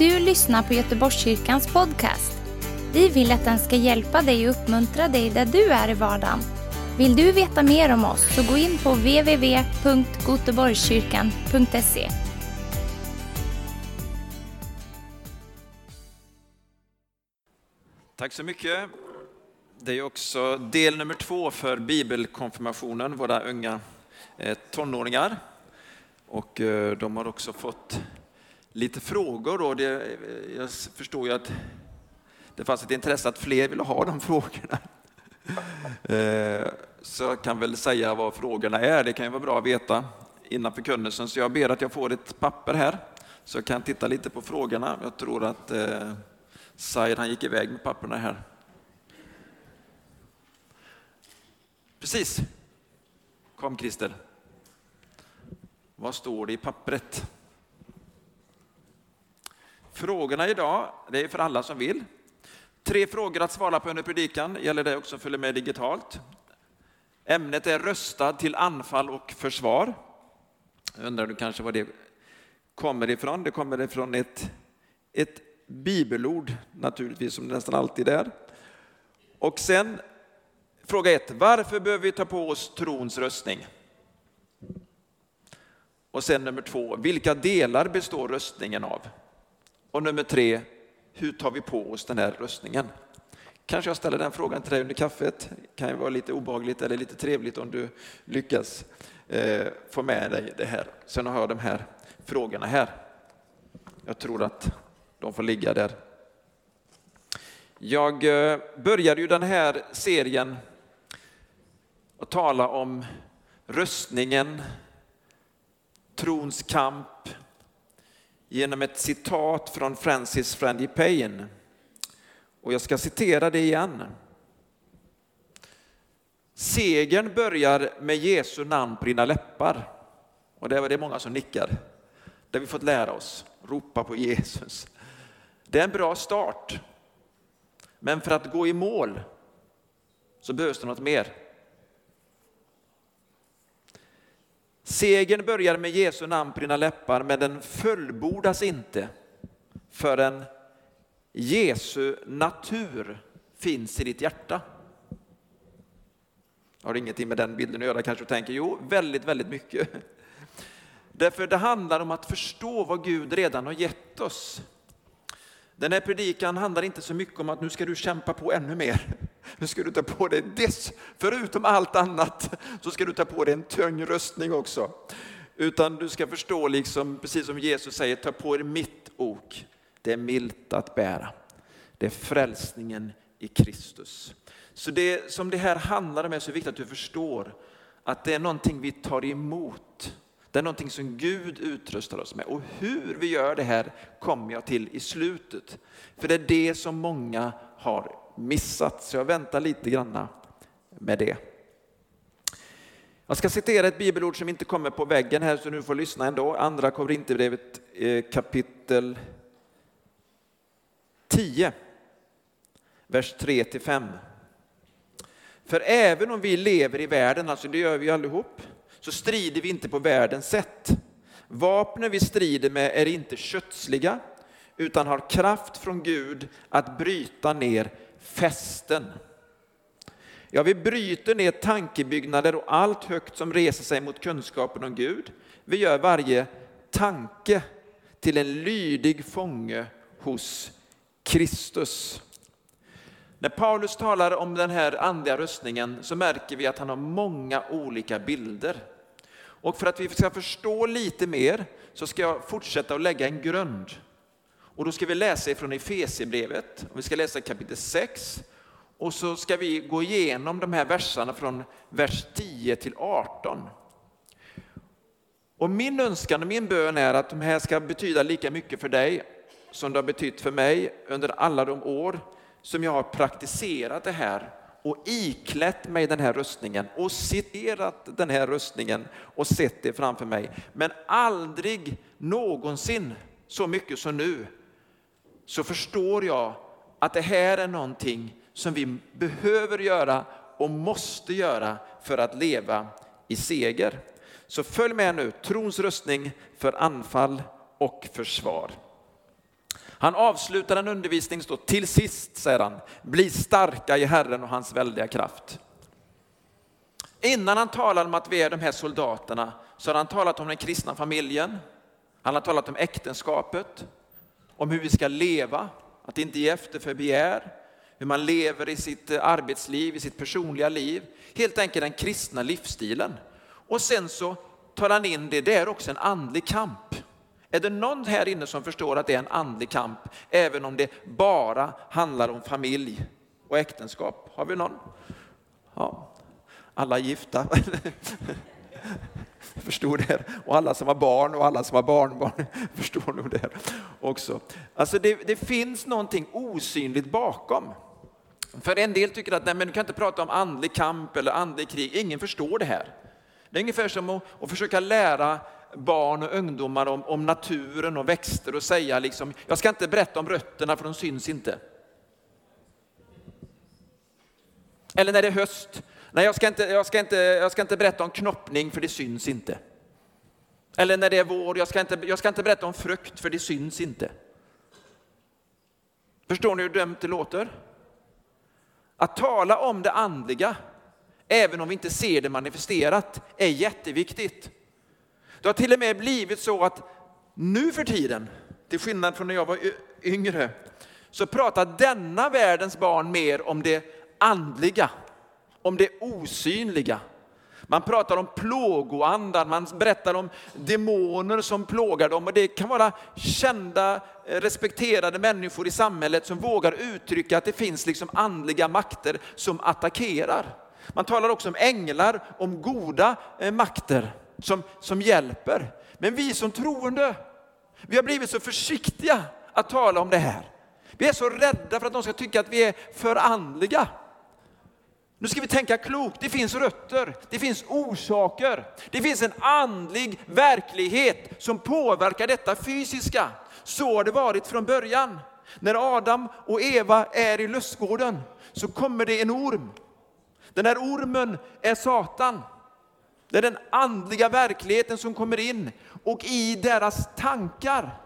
du lyssnar på Göteborgskyrkans podcast. Vi vill att den ska hjälpa dig och uppmuntra dig där du är i vardagen. Vill du veta mer om oss så gå in på www.goteborgskyrkan.se. Tack så mycket. Det är också del nummer två för bibelkonfirmationen, våra unga eh, tonåringar. Och eh, de har också fått lite frågor. Då. Det, jag förstår ju att det fanns ett intresse att fler ville ha de frågorna. Eh, så jag kan väl säga vad frågorna är. Det kan ju vara bra att veta innan förkunnelsen. Så jag ber att jag får ett papper här så jag kan titta lite på frågorna. Jag tror att eh, Said han gick iväg med papperna här. Precis. Kom Christer. Vad står det i pappret? Frågorna idag, det är för alla som vill. Tre frågor att svara på under predikan, gäller det också att följa med digitalt. Ämnet är röstad till anfall och försvar. Jag undrar du kanske var det kommer ifrån? Det kommer ifrån ett, ett bibelord naturligtvis, som det nästan alltid är. Och sen fråga ett, varför behöver vi ta på oss trons röstning? Och sen nummer två, vilka delar består röstningen av? Och nummer tre, hur tar vi på oss den här röstningen? Kanske jag ställer den frågan till dig under kaffet. Det kan ju vara lite obagligt eller lite trevligt om du lyckas eh, få med dig det här. Sen har jag de här frågorna här. Jag tror att de får ligga där. Jag eh, började ju den här serien att tala om röstningen, trons kamp, genom ett citat från Francis Frangipane. Och jag ska citera det igen. Segern börjar med Jesu namn på dina läppar. Och det är det många som nickar. Det har vi fått lära oss. Ropa på Jesus. Det är en bra start. Men för att gå i mål så behövs det något mer. Segern börjar med Jesu namn på dina läppar, men den fullbordas inte förrän Jesu natur finns i ditt hjärta. Har ingenting med den bilden att göra kanske du tänker, jo, väldigt, väldigt mycket. Därför det handlar om att förstå vad Gud redan har gett oss. Den här predikan handlar inte så mycket om att nu ska du kämpa på ännu mer. Nu ska du ta på dig dess, förutom allt annat, så ska du ta på dig en tung röstning också. Utan du ska förstå, liksom, precis som Jesus säger, ta på er mitt ok. Det är milt att bära. Det är frälsningen i Kristus. Så det som det här handlar om är så viktigt att du förstår att det är någonting vi tar emot det är någonting som Gud utrustar oss med. Och hur vi gör det här kommer jag till i slutet. För det är det som många har missat. Så jag väntar lite granna med det. Jag ska citera ett bibelord som inte kommer på väggen här så du får lyssna ändå. Andra Korinthierbrevet eh, kapitel 10, vers 3 5. För även om vi lever i världen, alltså det gör vi allihop, så strider vi inte på världens sätt. Vapnen vi strider med är inte kötsliga utan har kraft från Gud att bryta ner fästen. Ja, vi bryter ner tankebyggnader och allt högt som reser sig mot kunskapen om Gud. Vi gör varje tanke till en lydig fånge hos Kristus. När Paulus talar om den här andliga röstningen så märker vi att han har många olika bilder. Och för att vi ska förstå lite mer så ska jag fortsätta att lägga en grund. Och då ska vi läsa ifrån Efesierbrevet, vi ska läsa kapitel 6 och så ska vi gå igenom de här verserna från vers 10 till 18. Och min önskan och min bön är att de här ska betyda lika mycket för dig som det har betytt för mig under alla de år som jag har praktiserat det här och iklätt mig den här rustningen och citerat den här rustningen och sett det framför mig. Men aldrig någonsin så mycket som nu så förstår jag att det här är någonting som vi behöver göra och måste göra för att leva i seger. Så följ med nu, trons rustning för anfall och försvar. Han avslutar en undervisning, står till sist säger han, bli starka i Herren och hans väldiga kraft. Innan han talar om att vi är de här soldaterna så har han talat om den kristna familjen, han har talat om äktenskapet, om hur vi ska leva, att inte ge efter för begär, hur man lever i sitt eh, arbetsliv, i sitt personliga liv. Helt enkelt den kristna livsstilen. Och sen så tar han in det, det är också en andlig kamp. Är det någon här inne som förstår att det är en andlig kamp, även om det bara handlar om familj och äktenskap? Har vi någon? Ja, alla gifta. förstår det. Och alla som har barn och alla som har barnbarn förstår nog det också. Alltså det, det finns någonting osynligt bakom. För en del tycker att nej, men du kan inte prata om andlig kamp eller andlig krig, ingen förstår det här. Det är ungefär som att, att försöka lära barn och ungdomar om, om, naturen och växter och säga liksom, jag ska inte berätta om rötterna för de syns inte. Eller när det är höst, nej jag ska inte, jag ska inte, jag ska inte berätta om knoppning för det syns inte. Eller när det är vår, jag ska, inte, jag ska inte berätta om frukt för det syns inte. Förstår ni hur dumt det låter? Att tala om det andliga, även om vi inte ser det manifesterat, är jätteviktigt. Det har till och med blivit så att nu för tiden, till skillnad från när jag var yngre, så pratar denna världens barn mer om det andliga, om det osynliga. Man pratar om plågoandar, man berättar om demoner som plågar dem och det kan vara kända, respekterade människor i samhället som vågar uttrycka att det finns liksom andliga makter som attackerar. Man talar också om änglar, om goda eh, makter som, som hjälper. Men vi som troende, vi har blivit så försiktiga att tala om det här. Vi är så rädda för att de ska tycka att vi är för andliga. Nu ska vi tänka klokt. Det finns rötter, det finns orsaker, det finns en andlig verklighet som påverkar detta fysiska. Så har det varit från början. När Adam och Eva är i lustgården så kommer det en orm. Den här ormen är Satan. Det är den andliga verkligheten som kommer in och i deras tankar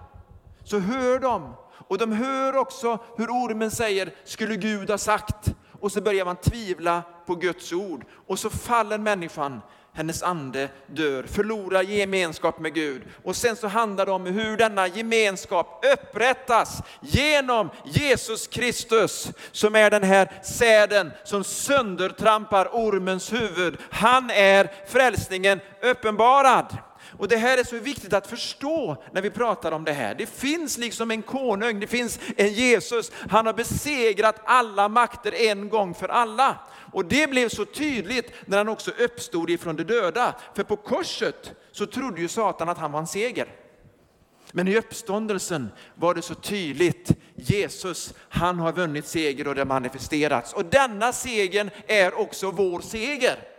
så hör de och de hör också hur ormen säger, skulle Gud ha sagt? Och så börjar man tvivla på Guds ord och så faller människan hennes ande dör, förlorar gemenskap med Gud. Och sen så handlar det om hur denna gemenskap upprättas genom Jesus Kristus som är den här säden som söndertrampar ormens huvud. Han är frälsningen uppenbarad. Och det här är så viktigt att förstå när vi pratar om det här. Det finns liksom en konung, det finns en Jesus. Han har besegrat alla makter en gång för alla. Och det blev så tydligt när han också uppstod ifrån de döda. För på korset så trodde ju Satan att han var en seger. Men i uppståndelsen var det så tydligt, Jesus, han har vunnit seger och det har manifesterats. Och denna segern är också vår seger.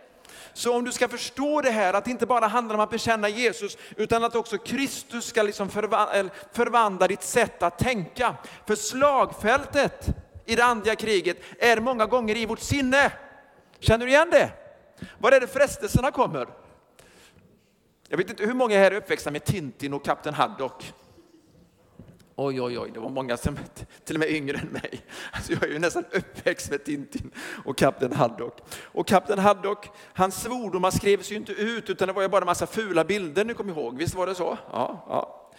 Så om du ska förstå det här, att det inte bara handlar om att bekänna Jesus, utan att också Kristus ska liksom förvandla ditt sätt att tänka. För slagfältet i det andliga kriget är många gånger i vårt sinne. Känner du igen det? Var är det frestelserna kommer? Jag vet inte hur många här är uppväxta med Tintin och Kapten Haddock. Oj, oj, oj, det var många som till och med yngre än mig. Alltså jag är ju nästan uppväxt med Tintin och Kapten Haddock. Och Kapten Haddock, hans svordomar skrevs ju inte ut utan det var ju bara en massa fula bilder, ni kommer ihåg, visst var det så? Ja, ja.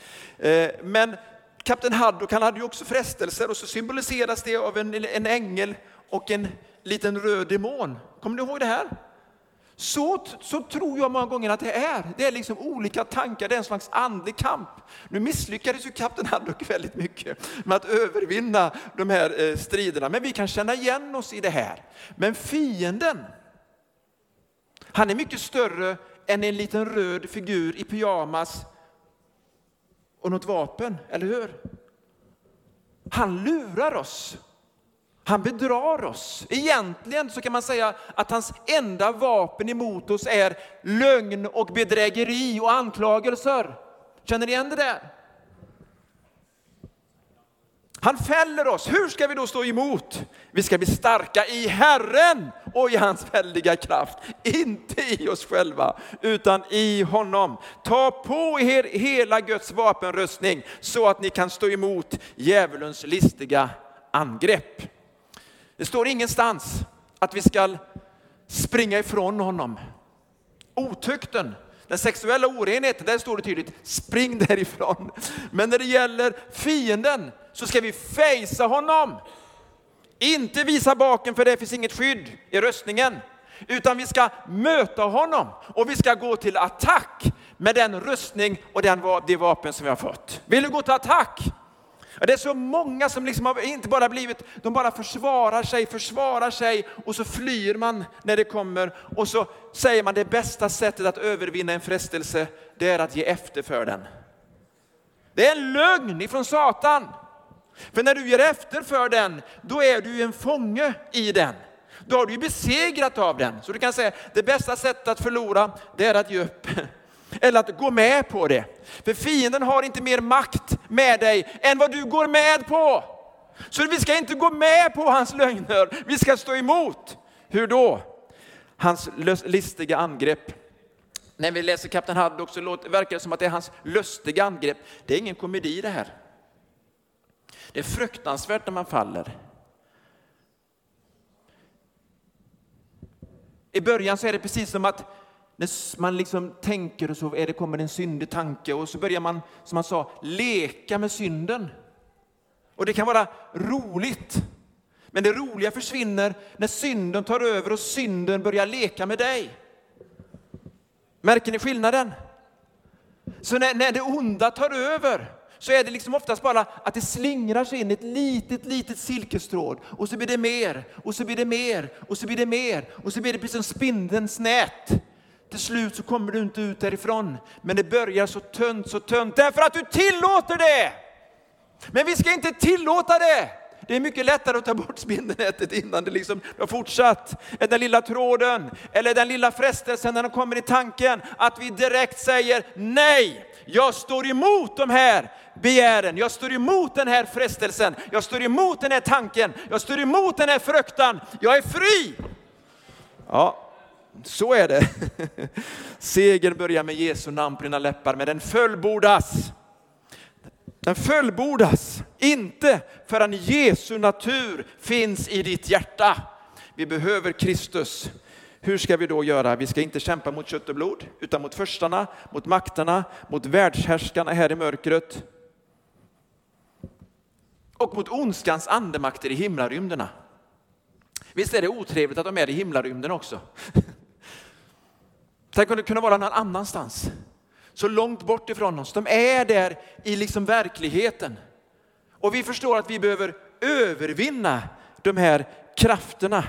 Eh, men Kapten Haddock, han hade ju också frestelser och så symboliseras det av en, en ängel och en liten röd demon. Kommer ni ihåg det här? Så, så tror jag många gånger att det är. Det är liksom olika tankar, det är en slags andlig kamp. Nu misslyckades ju kapten Haddock väldigt mycket med att övervinna de här eh, striderna, men vi kan känna igen oss i det här. Men fienden, han är mycket större än en liten röd figur i pyjamas och något vapen, eller hur? Han lurar oss. Han bedrar oss. Egentligen så kan man säga att hans enda vapen emot oss är lögn och bedrägeri och anklagelser. Känner ni igen det där? Han fäller oss. Hur ska vi då stå emot? Vi ska bli starka i Herren och i hans väldiga kraft. Inte i oss själva, utan i honom. Ta på er hela Guds vapenrustning så att ni kan stå emot djävulens listiga angrepp. Det står ingenstans att vi ska springa ifrån honom. Otukten, den sexuella orenheten, där står det tydligt, spring därifrån. Men när det gäller fienden så ska vi fejsa honom. Inte visa baken för det finns inget skydd i röstningen. Utan vi ska möta honom och vi ska gå till attack med den rustning och den, det vapen som vi har fått. Vill du gå till attack? Det är så många som liksom har inte bara blivit, de bara försvarar sig, försvarar sig och så flyr man när det kommer och så säger man det bästa sättet att övervinna en frestelse, det är att ge efter för den. Det är en lögn ifrån Satan. För när du ger efter för den, då är du en fånge i den. Då har du besegrat av den. Så du kan säga, det bästa sättet att förlora, det är att ge upp. Eller att gå med på det. För fienden har inte mer makt med dig än vad du går med på. Så vi ska inte gå med på hans lögner, vi ska stå emot. Hur då? Hans listiga angrepp. När vi läser Kapten Haddock så verkar det som att det är hans lustiga angrepp. Det är ingen komedi det här. Det är fruktansvärt när man faller. I början så är det precis som att när man liksom tänker och så är det, kommer en syndig tanke och så börjar man, som man sa, leka med synden. Och det kan vara roligt. Men det roliga försvinner när synden tar över och synden börjar leka med dig. Märker ni skillnaden? Så när, när det onda tar över så är det liksom oftast bara att det slingrar sig in ett litet, litet silkestråd och så blir det mer och så blir det mer och så blir det mer och så blir det precis som spindelns nät. Till slut så kommer du inte ut därifrån, men det börjar så tunt, så tunt därför att du tillåter det. Men vi ska inte tillåta det. Det är mycket lättare att ta bort spindelnätet innan det liksom har fortsatt. Den lilla tråden eller den lilla frestelsen när de kommer i tanken att vi direkt säger nej. Jag står emot de här begären, jag står emot den här frestelsen, jag står emot den här tanken, jag står emot den här fruktan. Jag är fri! Ja, så är det. Segern börjar med Jesu namn på dina läppar, men den fullbordas. Den fullbordas inte förrän Jesu natur finns i ditt hjärta. Vi behöver Kristus. Hur ska vi då göra? Vi ska inte kämpa mot kött och blod, utan mot förstarna, mot makterna, mot världshärskarna här i mörkret. Och mot ondskans andemakter i himlarymderna. Visst är det otrevligt att de är i himlarymden också? Tänk om det kunde vara någon annanstans. Så långt bort ifrån oss. De är där i liksom verkligheten. Och vi förstår att vi behöver övervinna de här krafterna.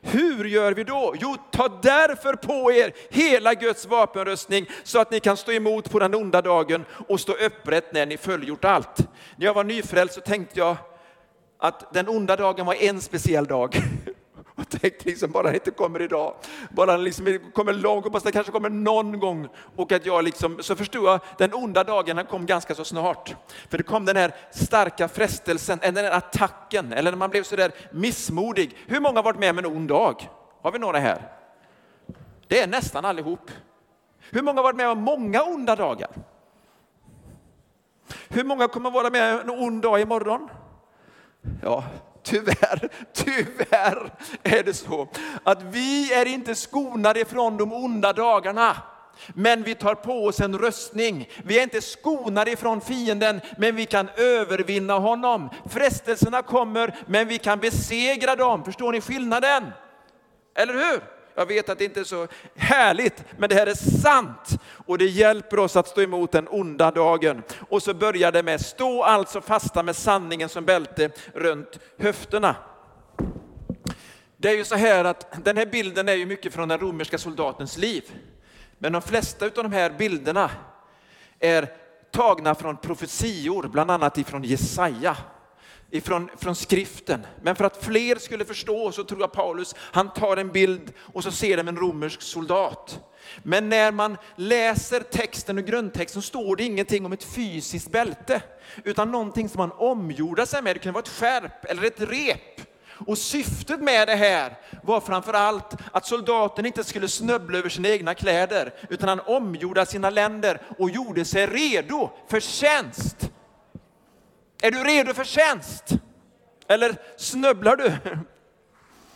Hur gör vi då? Jo, ta därför på er hela Guds vapenrustning så att ni kan stå emot på den onda dagen och stå upprätt när ni fullgjort allt. När jag var nyfrälst så tänkte jag att den onda dagen var en speciell dag. Och tänkte liksom bara det inte kommer idag, bara liksom kommer långt, hoppas det kanske kommer någon gång. Och att jag liksom, så förstod jag, den onda dagen han kom ganska så snart. För det kom den här starka frestelsen, eller den här attacken, eller när man blev så där missmodig. Hur många har varit med om en ond dag? Har vi några här? Det är nästan allihop. Hur många har varit med om många onda dagar? Hur många kommer vara med en ond dag imorgon? Ja, tyvärr, tyvärr är det så att vi är inte skonade från de onda dagarna. Men vi tar på oss en röstning. Vi är inte skonade ifrån fienden, men vi kan övervinna honom. Frestelserna kommer, men vi kan besegra dem. Förstår ni skillnaden? Eller hur? Jag vet att det inte är så härligt, men det här är sant. Och det hjälper oss att stå emot den onda dagen. Och så börjar det med, stå alltså fasta med sanningen som bälte runt höfterna. Det är ju så här att den här bilden är ju mycket från den romerska soldatens liv. Men de flesta av de här bilderna är tagna från profetior, bland annat ifrån Jesaja ifrån från skriften. Men för att fler skulle förstå så tror jag Paulus, han tar en bild och så ser de en romersk soldat. Men när man läser texten och grundtexten står det ingenting om ett fysiskt bälte, utan någonting som man omgjorde sig med. Det kunde vara ett skärp eller ett rep. Och syftet med det här var framför allt att soldaten inte skulle snubbla över sina egna kläder, utan han omgjorde sina länder och gjorde sig redo för tjänst. Är du redo för tjänst? Eller snubblar du?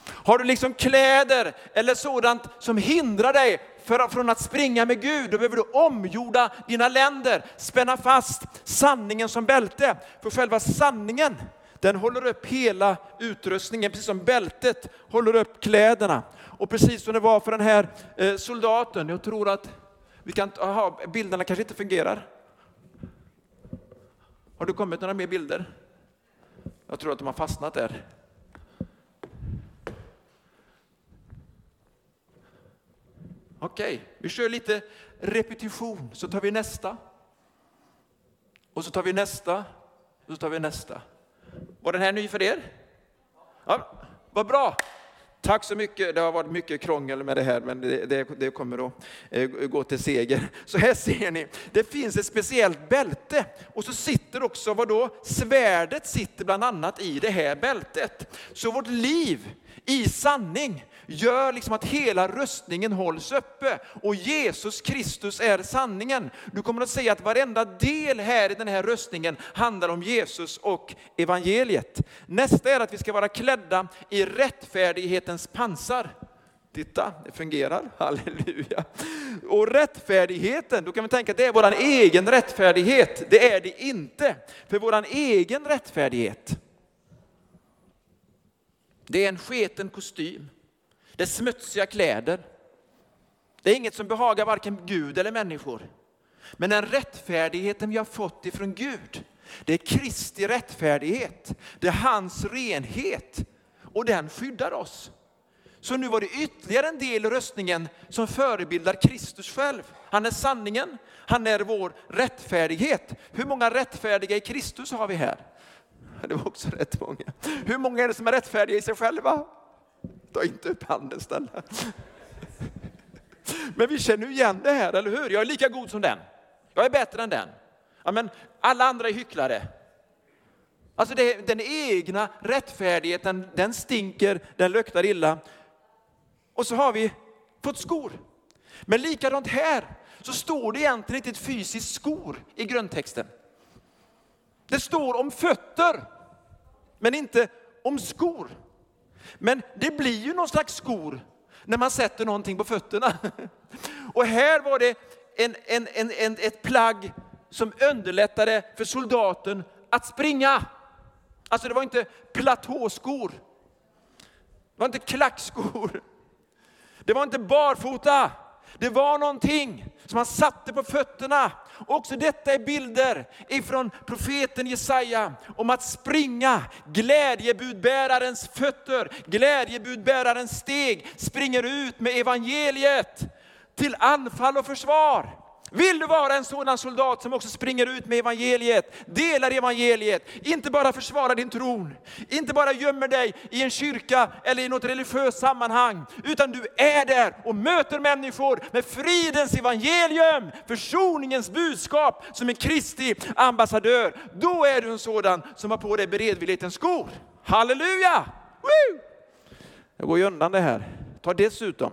Har du liksom kläder eller sådant som hindrar dig för, från att springa med Gud, då behöver du omgjorda dina länder, spänna fast sanningen som bälte. För själva sanningen, den håller upp hela utrustningen, precis som bältet håller upp kläderna. Och precis som det var för den här eh, soldaten, jag tror att vi kan, aha, bilderna kanske inte fungerar. Har det kommit några mer bilder? Jag tror att de har fastnat där. Okej, okay, vi kör lite repetition, så tar vi nästa. Och så tar vi nästa, och så tar vi nästa. Var den här ny för er? Ja, vad bra! Tack så mycket. Det har varit mycket krångel med det här, men det, det, det, kommer att eh, gå till seger. Så här ser ni, det finns ett speciellt bälte och så sitter också, vadå? Svärdet sitter bland annat i det här bältet. Så vårt liv i sanning gör liksom att hela röstningen hålls uppe. Och Jesus Kristus är sanningen. Du kommer att säga att varenda del här i den här röstningen handlar om Jesus och evangeliet. Nästa är att vi ska vara klädda i rättfärdighetens pansar. Titta, det fungerar. Halleluja. Och rättfärdigheten, då kan vi tänka att det är vår egen rättfärdighet. Det är det inte. För vår egen rättfärdighet, det är en sketen kostym. Det är smutsiga kläder. Det är inget som behagar varken Gud eller människor. Men den rättfärdigheten vi har fått ifrån Gud, det är Kristi rättfärdighet. Det är hans renhet och den skyddar oss. Så nu var det ytterligare en del i röstningen som förebildar Kristus själv. Han är sanningen, han är vår rättfärdighet. Hur många rättfärdiga i Kristus har vi här? Det var också rätt många. Hur många är det som är rättfärdiga i sig själva? Ta inte upp handen snälla. Men vi känner ju igen det här, eller hur? Jag är lika god som den. Jag är bättre än den. Ja, men alla andra är hycklare. Alltså det, den egna rättfärdigheten, den stinker, den luktar illa. Och så har vi fått skor. Men likadant här så står det egentligen inte ett fysiskt skor i grundtexten. Det står om fötter, men inte om skor. Men det blir ju någon slags skor när man sätter någonting på fötterna. Och här var det en, en, en, en, ett plagg som underlättade för soldaten att springa. Alltså det var inte platåskor. Det var inte klackskor. Det var inte barfota. Det var någonting som han satte på fötterna. Också detta är bilder ifrån profeten Jesaja om att springa. Glädjebudbärarens fötter, glädjebudbärarens steg springer ut med evangeliet till anfall och försvar. Vill du vara en sådan soldat som också springer ut med evangeliet, delar evangeliet, inte bara försvarar din tron, inte bara gömmer dig i en kyrka eller i något religiöst sammanhang, utan du är där och möter människor med fridens evangelium, försoningens budskap som en Kristi ambassadör. Då är du en sådan som har på dig beredvillighetens skor. Halleluja! Woo! Jag går ju undan det här. Ta dessutom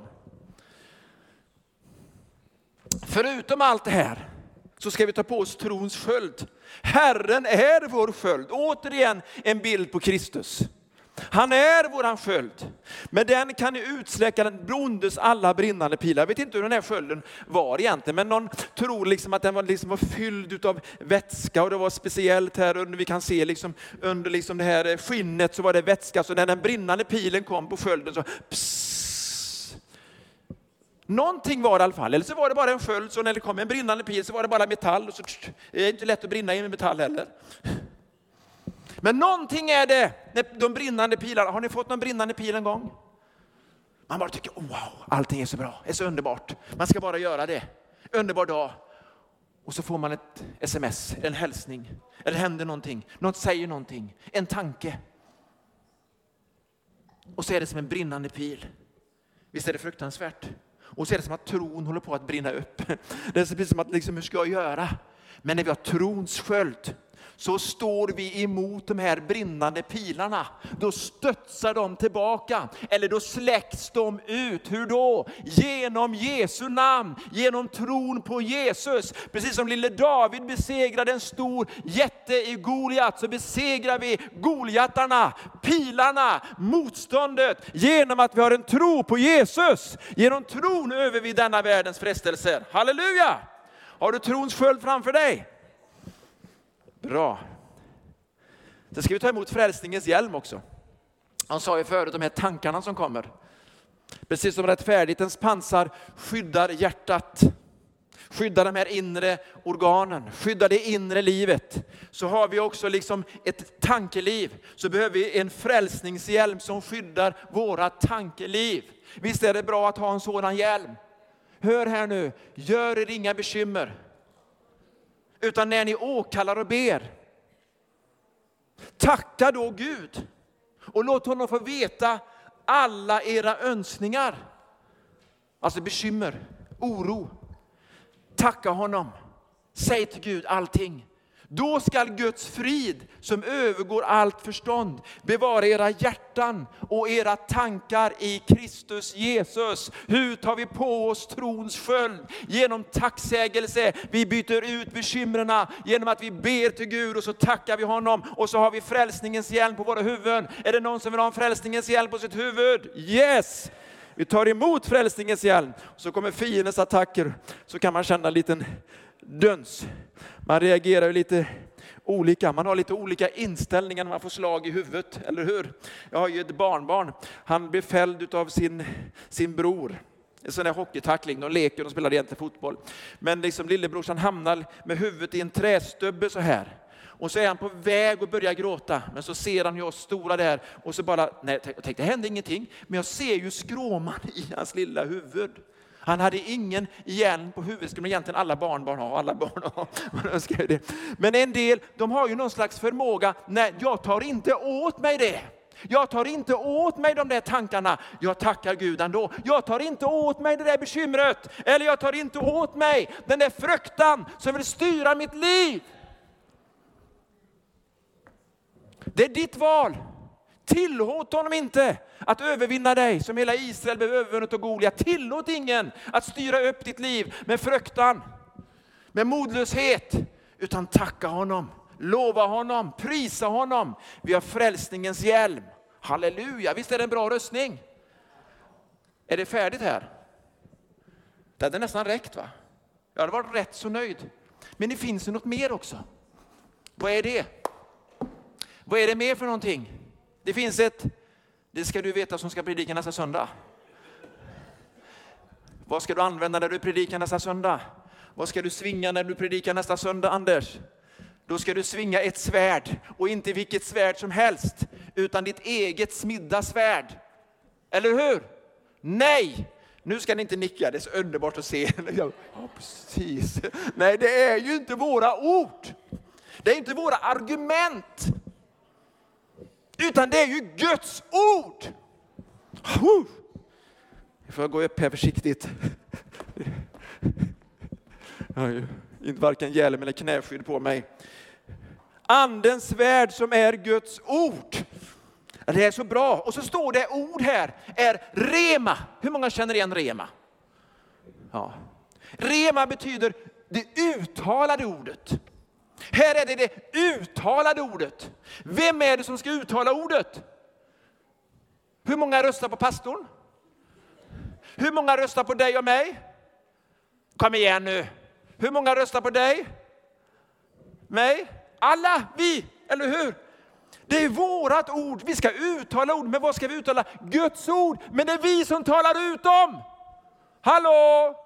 Förutom allt det här så ska vi ta på oss trons sköld. Herren är vår sköld. Återigen en bild på Kristus. Han är våran sköld. Med den kan ni utsläcka den bondes alla brinnande pilar. Jag vet inte hur den här skölden var egentligen, men någon tror liksom att den var, liksom var fylld av vätska och det var speciellt här under, vi kan se liksom, under liksom det här skinnet så var det vätska, så när den brinnande pilen kom på skölden så pss, Någonting var det i alla fall, eller så var det bara en sköld, så när det kom en brinnande pil så var det bara metall. Och så, det är inte lätt att brinna i metall heller. Men någonting är det, när de brinnande pilarna, har ni fått någon brinnande pil en gång? Man bara tycker, oh, wow, allting är så bra, det är så underbart. Man ska bara göra det. Underbar dag. Och så får man ett sms, en hälsning, eller händer någonting, något säger någonting, en tanke. Och så är det som en brinnande pil. Visst är det fruktansvärt? Och så är det som att tron håller på att brinna upp. Det är precis som att, liksom, hur ska jag göra? Men när vi har trons sköld, så står vi emot de här brinnande pilarna. Då studsar de tillbaka, eller då släcks de ut. Hur då? Genom Jesu namn, genom tron på Jesus. Precis som lille David besegrade en stor jätte i Goliat, så besegrar vi Goliatarna, pilarna, motståndet, genom att vi har en tro på Jesus. Genom tron över vi denna världens frestelser. Halleluja! Har du trons sköld framför dig? Bra. Sen ska vi ta emot frälsningens hjälm också. Han sa ju förut de här tankarna som kommer. Precis som rättfärdighetens pansar skyddar hjärtat, skyddar de här inre organen, skyddar det inre livet. Så har vi också liksom ett tankeliv, så behöver vi en frälsningshjälm som skyddar våra tankeliv. Visst är det bra att ha en sådan hjälm? Hör här nu, gör er inga bekymmer. Utan när ni åkallar och ber, tacka då Gud och låt honom få veta alla era önskningar. Alltså bekymmer, oro. Tacka honom. Säg till Gud allting. Då skall Guds frid, som övergår allt förstånd, bevara era hjärtan och era tankar i Kristus Jesus. Hur tar vi på oss trons sköld? Genom tacksägelse. Vi byter ut bekymren genom att vi ber till Gud och så tackar vi honom. Och så har vi frälsningens hjälm på våra huvuden. Är det någon som vill ha en frälsningens hjälm på sitt huvud? Yes! Vi tar emot frälsningens hjälm, så kommer fiendens attacker, så kan man känna en liten döns. Man reagerar lite olika, man har lite olika inställningar när man får slag i huvudet, eller hur? Jag har ju ett barnbarn, han blev fälld av sin, sin bror. En sån där hockeytackling, de leker och spelar egentligen fotboll. Men liksom lillebrorsan hamnar med huvudet i en trästubbe så här. Och så är han på väg att börja gråta, men så ser han oss stora där och så bara, nej, jag tänkte det hände ingenting, men jag ser ju skråman i hans lilla huvud. Han hade ingen hjälm på huvudet, skulle egentligen alla barnbarn ha, alla barn ha. Men en del, de har ju någon slags förmåga, nej jag tar inte åt mig det. Jag tar inte åt mig de där tankarna, jag tackar Gud ändå. Jag tar inte åt mig det där bekymret, eller jag tar inte åt mig den där fruktan som vill styra mitt liv. Det är ditt val. Tillåt honom inte att övervinna dig som hela Israel blev övervunnet av Goliat. Tillåt ingen att styra upp ditt liv med fruktan, med modlöshet, utan tacka honom, lova honom, prisa honom. Vi har frälsningens hjälm. Halleluja, visst är det en bra röstning? Är det färdigt här? Det hade nästan räckt va? Jag hade varit rätt så nöjd. Men det finns ju något mer också. Vad är det? Vad är det mer för någonting? Det finns ett, det ska du veta som ska predika nästa söndag. Vad ska du använda när du predikar nästa söndag? Vad ska du svinga när du predikar nästa söndag, Anders? Då ska du svinga ett svärd, och inte vilket svärd som helst, utan ditt eget smidda svärd. Eller hur? Nej! Nu ska ni inte nicka, det är så underbart att se. Ja, precis. Nej, det är ju inte våra ord. Det är inte våra argument. Utan det är ju Guds ord. Nu får jag gå upp här försiktigt. Jag har ju inte varken hjälm eller knäskydd på mig. Andens värld som är Guds ord. Det är så bra. Och så står det ord här, är rema. Hur många känner igen rema? Ja. Rema betyder det uttalade ordet. Här är det det uttalade ordet. Vem är det som ska uttala ordet? Hur många röstar på pastorn? Hur många röstar på dig och mig? Kom igen nu. Hur många röstar på dig? Mig? Alla vi, eller hur? Det är vårat ord. Vi ska uttala ord, men vad ska vi uttala? Guds ord. Men det är vi som talar ut dem. Hallå!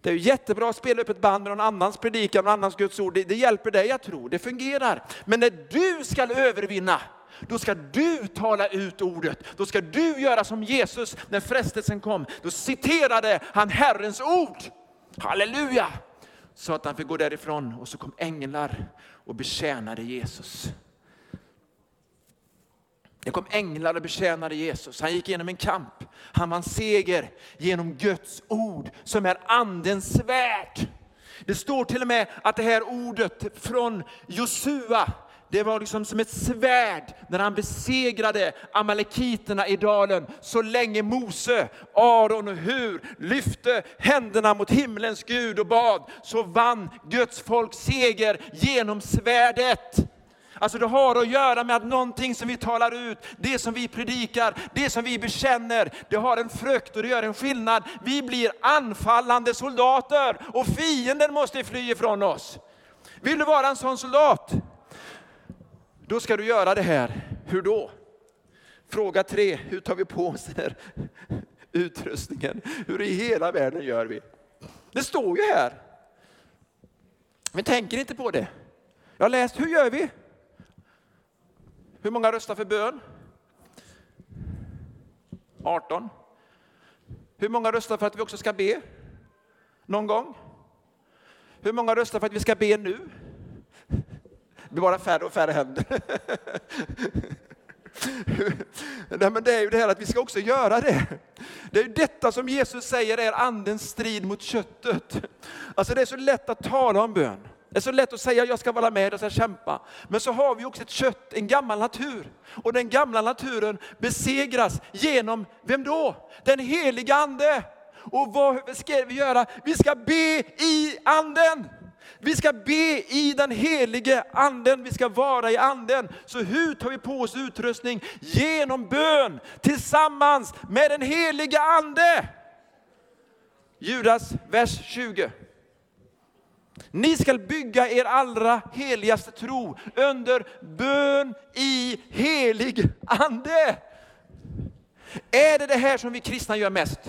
Det är jättebra att spela upp ett band med någon annans predikan, någon annans Guds ord. Det, det hjälper dig att tro, det fungerar. Men när du ska övervinna, då ska du tala ut ordet. Då ska du göra som Jesus när frestelsen kom. Då citerade han Herrens ord. Halleluja! så att han fick gå därifrån och så kom änglar och betjänade Jesus. Det kom änglar och betjänade Jesus. Han gick igenom en kamp. Han vann seger genom Guds ord som är andens svärd. Det står till och med att det här ordet från Josua, det var liksom som ett svärd när han besegrade amalekiterna i dalen. Så länge Mose, Aron och Hur lyfte händerna mot himlens Gud och bad, så vann Guds folk seger genom svärdet. Alltså det har att göra med att någonting som vi talar ut, det som vi predikar, det som vi bekänner, det har en frukt och det gör en skillnad. Vi blir anfallande soldater och fienden måste fly ifrån oss. Vill du vara en sån soldat? Då ska du göra det här. Hur då? Fråga tre, hur tar vi på oss den här utrustningen? Hur i hela världen gör vi? Det står ju här. Vi tänker inte på det. Jag har läst, hur gör vi? Hur många röstar för bön? 18. Hur många röstar för att vi också ska be? Någon gång? Hur många röstar för att vi ska be nu? Det blir bara färre och färre händer. Nej, men det är ju det här att vi ska också göra det. Det är ju detta som Jesus säger är andens strid mot köttet. Alltså det är så lätt att tala om bön. Det är så lätt att säga jag ska vara med och ska kämpa. Men så har vi också ett kött, en gammal natur. Och den gamla naturen besegras genom, vem då? Den heliga ande. Och vad ska vi göra? Vi ska be i anden. Vi ska be i den helige anden, vi ska vara i anden. Så hur tar vi på oss utrustning? Genom bön tillsammans med den helige ande. Judas vers 20. Ni skall bygga er allra heligaste tro under bön i helig ande. Är det det här som vi kristna gör mest?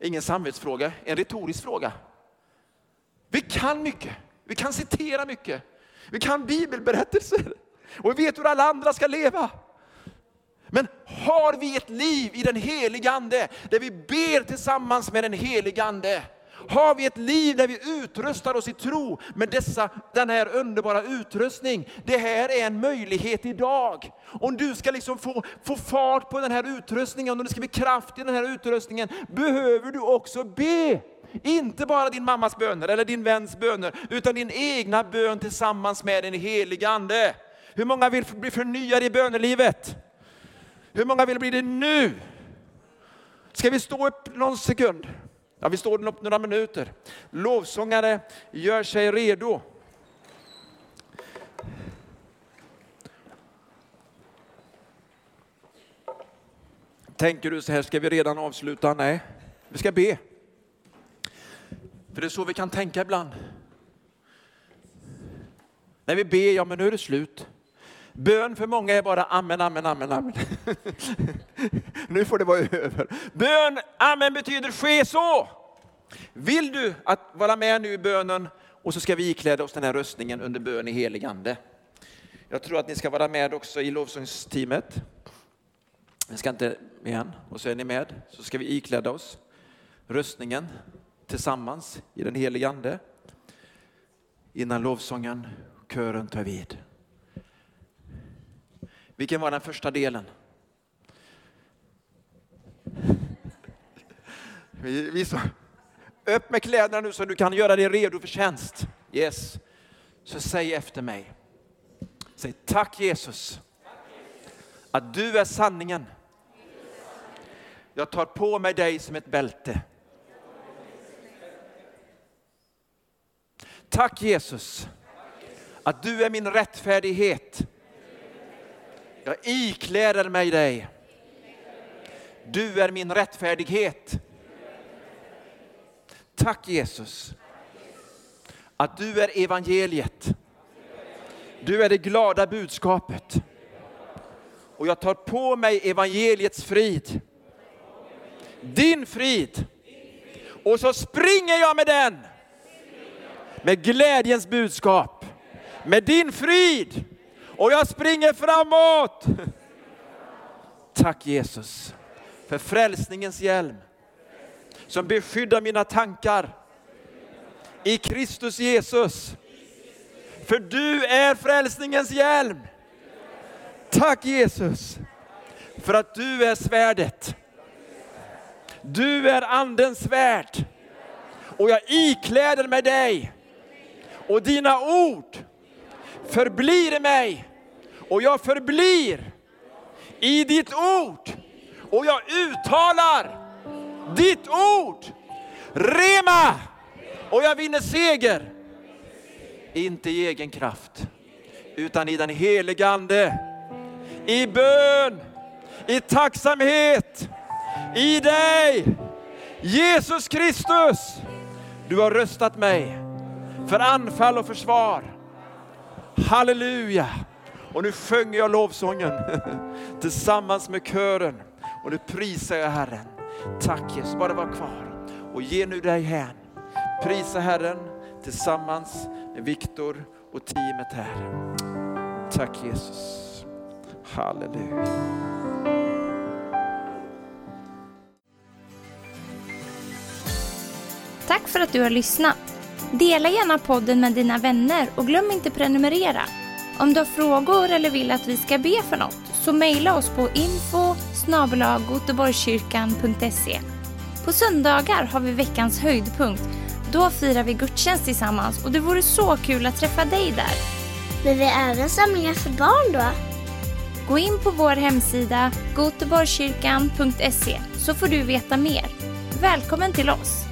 Ingen samvetsfråga, en retorisk fråga. Vi kan mycket, vi kan citera mycket, vi kan bibelberättelser och vi vet hur alla andra ska leva. Men har vi ett liv i den heliga Ande, där vi ber tillsammans med den heliga Ande, har vi ett liv där vi utrustar oss i tro med dessa, den här underbara utrustning. Det här är en möjlighet idag. Om du ska liksom få, få fart på den här utrustningen, om det ska bli kraft i den här utrustningen, behöver du också be. Inte bara din mammas böner eller din väns böner, utan din egna bön tillsammans med den heliga Ande. Hur många vill bli förnyade i bönelivet? Hur många vill bli det nu? Ska vi stå upp någon sekund? Ja, vi står upp några minuter. Lovsångare gör sig redo. Tänker du så här, ska vi redan avsluta? Nej, vi ska be. För det är så vi kan tänka ibland. När vi ber, ja men nu är det slut. Bön för många är bara amen, amen, amen, amen. nu får det vara över. Bön, amen betyder ske så. Vill du att vara med nu i bönen och så ska vi ikläda oss den här röstningen under bön i helig ande. Jag tror att ni ska vara med också i lovsångsteamet. Vi ska inte igen, och så är ni med. Så ska vi ikläda oss röstningen tillsammans i den heliga ande innan lovsången kören tar vid. Vilken var den första delen? Vi, vi så, upp med kläderna nu så du kan göra dig redo för tjänst. Yes. Så säg efter mig. Säg tack Jesus att du är sanningen. Jag tar på mig dig som ett bälte. Tack Jesus att du är min rättfärdighet. Jag ikläder mig dig. Du är min rättfärdighet. Tack Jesus att du är evangeliet. Du är det glada budskapet. Och jag tar på mig evangeliets frid. Din frid. Och så springer jag med den. Med glädjens budskap. Med din frid och jag springer framåt. Tack Jesus för frälsningens hjälm som beskyddar mina tankar i Kristus Jesus. För du är frälsningens hjälm. Tack Jesus för att du är svärdet. Du är andens svärd. Och jag ikläder mig dig. Och dina ord förblir i mig. Och jag förblir i ditt ord. Och jag uttalar ditt ord. Rema! Och jag vinner seger. Inte i egen kraft, utan i den helige Ande. I bön, i tacksamhet, i dig. Jesus Kristus, du har röstat mig för anfall och försvar. Halleluja! Och nu sjunger jag lovsången tillsammans med kören. Och nu prisar jag Herren. Tack Jesus, bara var kvar och ge nu dig hän. Prisa Herren tillsammans med Viktor och teamet här. Tack Jesus. Halleluja. Tack för att du har lyssnat. Dela gärna podden med dina vänner och glöm inte prenumerera. Om du har frågor eller vill att vi ska be för något så mejla oss på info På söndagar har vi veckans höjdpunkt. Då firar vi gudstjänst tillsammans och det vore så kul att träffa dig där. Men vi har även samlingar för barn då? Gå in på vår hemsida goteborgskyrkan.se så får du veta mer. Välkommen till oss!